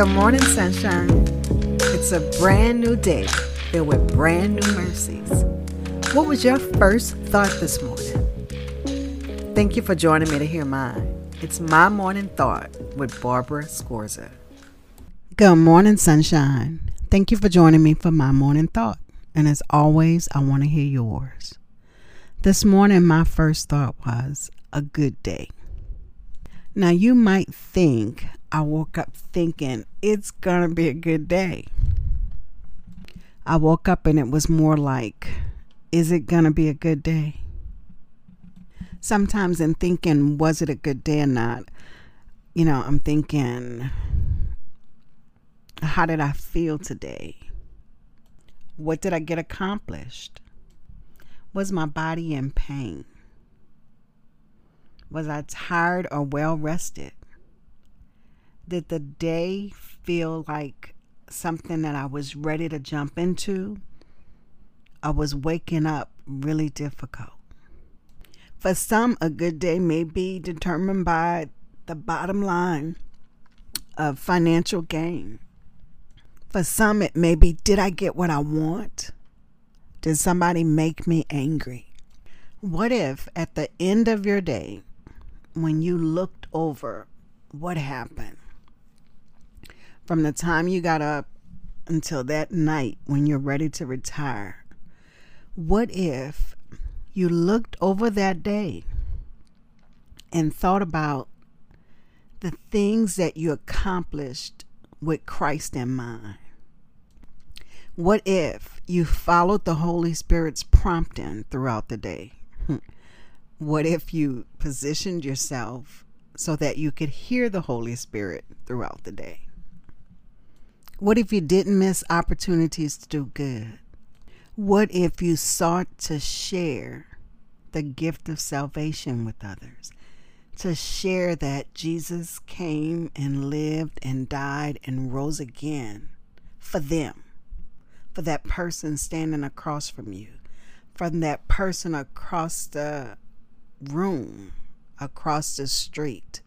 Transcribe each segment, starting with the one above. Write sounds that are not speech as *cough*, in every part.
Good morning, sunshine. It's a brand new day filled with brand new mercies. What was your first thought this morning? Thank you for joining me to hear mine. It's my morning thought with Barbara Scorza. Good morning, sunshine. Thank you for joining me for my morning thought. And as always, I want to hear yours. This morning, my first thought was a good day. Now, you might think I woke up thinking it's going to be a good day. I woke up and it was more like, is it going to be a good day? Sometimes, in thinking, was it a good day or not, you know, I'm thinking, how did I feel today? What did I get accomplished? Was my body in pain? Was I tired or well rested? Did the day feel like something that I was ready to jump into? I was waking up really difficult. For some, a good day may be determined by the bottom line of financial gain. For some, it may be did I get what I want? Did somebody make me angry? What if at the end of your day, when you looked over what happened from the time you got up until that night when you're ready to retire, what if you looked over that day and thought about the things that you accomplished with Christ in mind? What if you followed the Holy Spirit's prompting throughout the day? *laughs* What if you positioned yourself so that you could hear the Holy Spirit throughout the day? What if you didn't miss opportunities to do good? What if you sought to share the gift of salvation with others? To share that Jesus came and lived and died and rose again for them, for that person standing across from you, from that person across the room across the street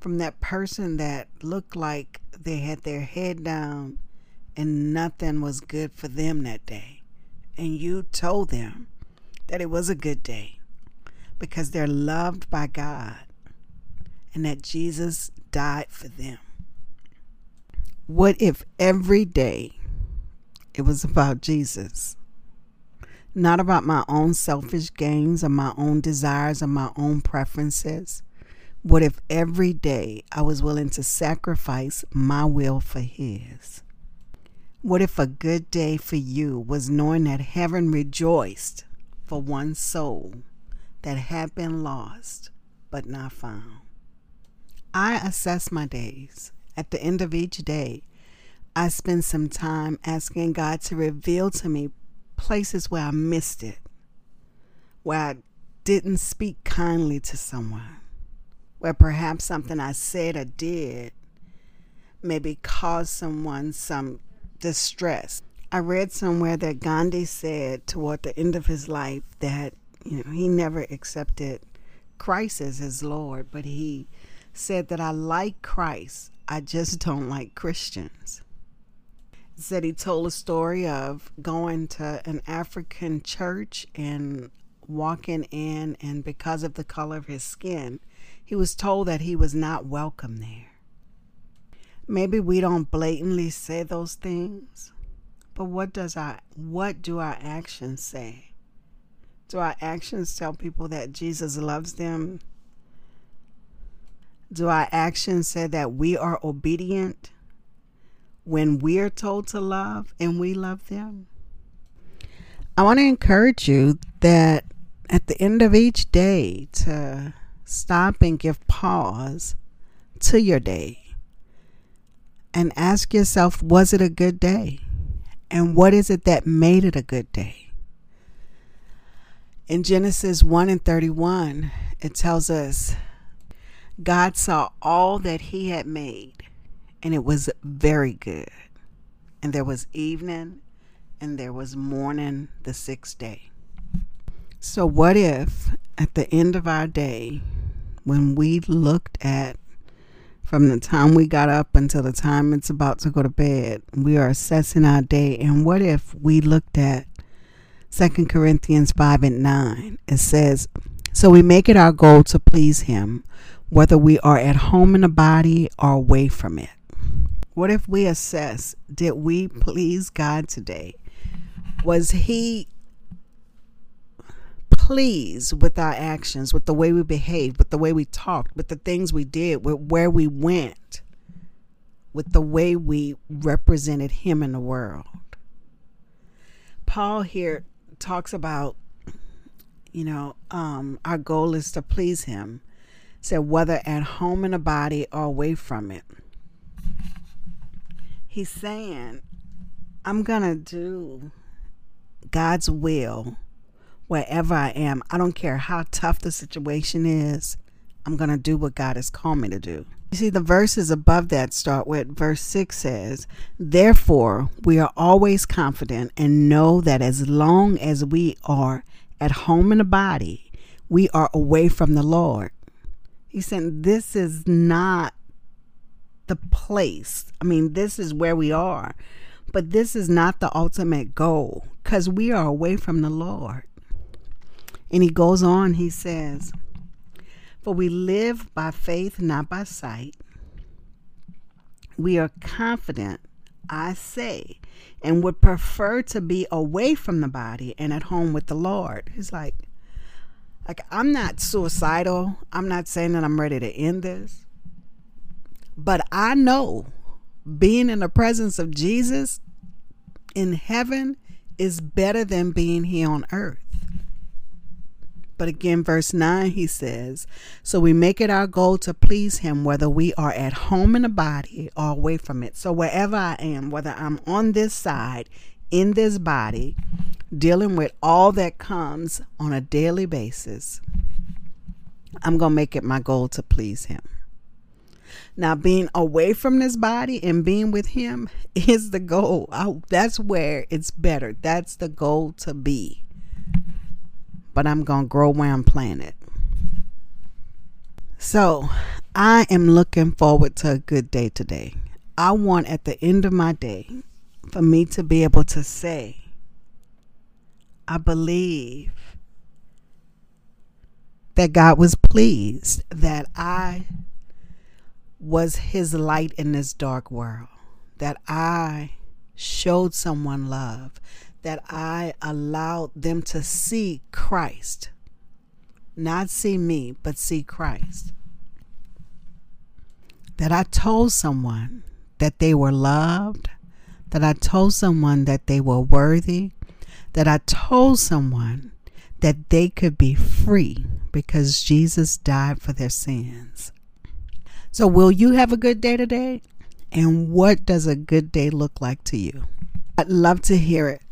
from that person that looked like they had their head down and nothing was good for them that day. And you told them that it was a good day because they're loved by God and that Jesus died for them. What if every day it was about Jesus? not about my own selfish gains or my own desires or my own preferences. What if every day I was willing to sacrifice my will for His? What if a good day for you was knowing that heaven rejoiced for one soul that had been lost but not found? I assess my days. At the end of each day, I spend some time asking God to reveal to me places where I missed it, where I didn't speak kindly to someone, where perhaps something I said or did maybe caused someone some distress. I read somewhere that Gandhi said toward the end of his life that you know he never accepted Christ as his Lord, but he said that I like Christ, I just don't like Christians He said he told a story of going to an African church and walking in, and because of the color of his skin, he was told that he was not welcome there. Maybe we don't blatantly say those things, but what does our what do our actions say? Do our actions tell people that Jesus loves them? Do our actions say that we are obedient? when we're told to love and we love them. I want to encourage you that at the end of each day to stop and give pause to your day and ask yourself was it a good day? And what is it that made it a good day? In Genesis 1 and 31, it tells us God saw all that He had made, and it was very good. And there was evening and there was morning the sixth day. So, what if at the end of our day, when we looked at from the time we got up until the time it's about to go to bed. We are assessing our day. And what if we looked at 2 Corinthians 5 and 9? It says, So we make it our goal to please Him, whether we are at home in the body or away from it. What if we assess, did we please God today? Was He pleased with our actions, with the way we behaved, with the way we talked, with the things we did, with where we went, with the way we represented Him in the world. Paul here talks about, you know, um, our goal is to please Him. Said whether at home in the body or away from it. He's saying, I'm going to do God's will wherever I am. I don't care how tough the situation is. I'm going to do what God has called me to do. You see, the verses above that start with verse 6 says, Therefore, we are always confident and know that as long as we are at home in the body, we are away from the Lord. He said, This is not the place. I mean, this is where we are, but this is not the ultimate goal because we are away from the Lord. And he goes on, he says, For we live by faith, not by sight. We are confident, I say, and would prefer to be away from the body and at home with the Lord. He's like, like I'm not suicidal. I'm not saying that I'm ready to end this. But I know being in the presence of Jesus in heaven is better than being here on earth. But again, verse 9, he says, So we make it our goal to please him, whether we are at home in the body or away from it. So wherever I am, whether I'm on this side, in this body, dealing with all that comes on a daily basis, I'm going to make it my goal to please him. Now, being away from this body and being with Him *laughs* is the goal. I, that's where it's better. That's the goal to be but I'm going to grow where I'm planted. So I am looking forward to a good day today. I want at the end of my day for me to be able to say, I believe that God was pleased that I was his light in this dark world, that I showed someone love, that I allowed them to see Christ. Not see me, but see Christ. That I told someone that they were loved, that I told someone that they were worthy, that I told someone that they could be free because Jesus died for their sins. So, will you have a good day today? And what does a good day look like to you? I'd love to hear it.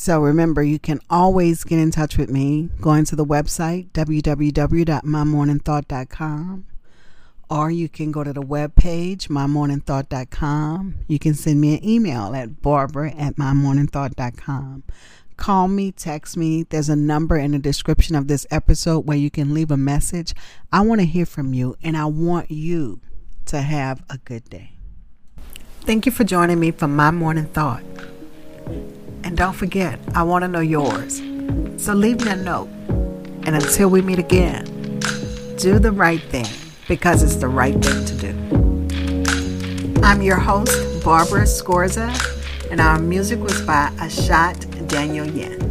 So remember, you can always get in touch with me going to the website www.mymorningthought.com or you can go to the webpage mymorningthought.com. You can send me an email at barbara at mymorningthought.com. Call me, text me. There's a number in the description of this episode where you can leave a message. I want to hear from you and I want you to have a good day. Thank you for joining me for My Morning Thought. And don't forget, I want to know yours. So leave me a note. And until we meet again, do the right thing because it's the right thing to do. I'm your host, Barbara Scorza, and our music was by Ashot Danielyan.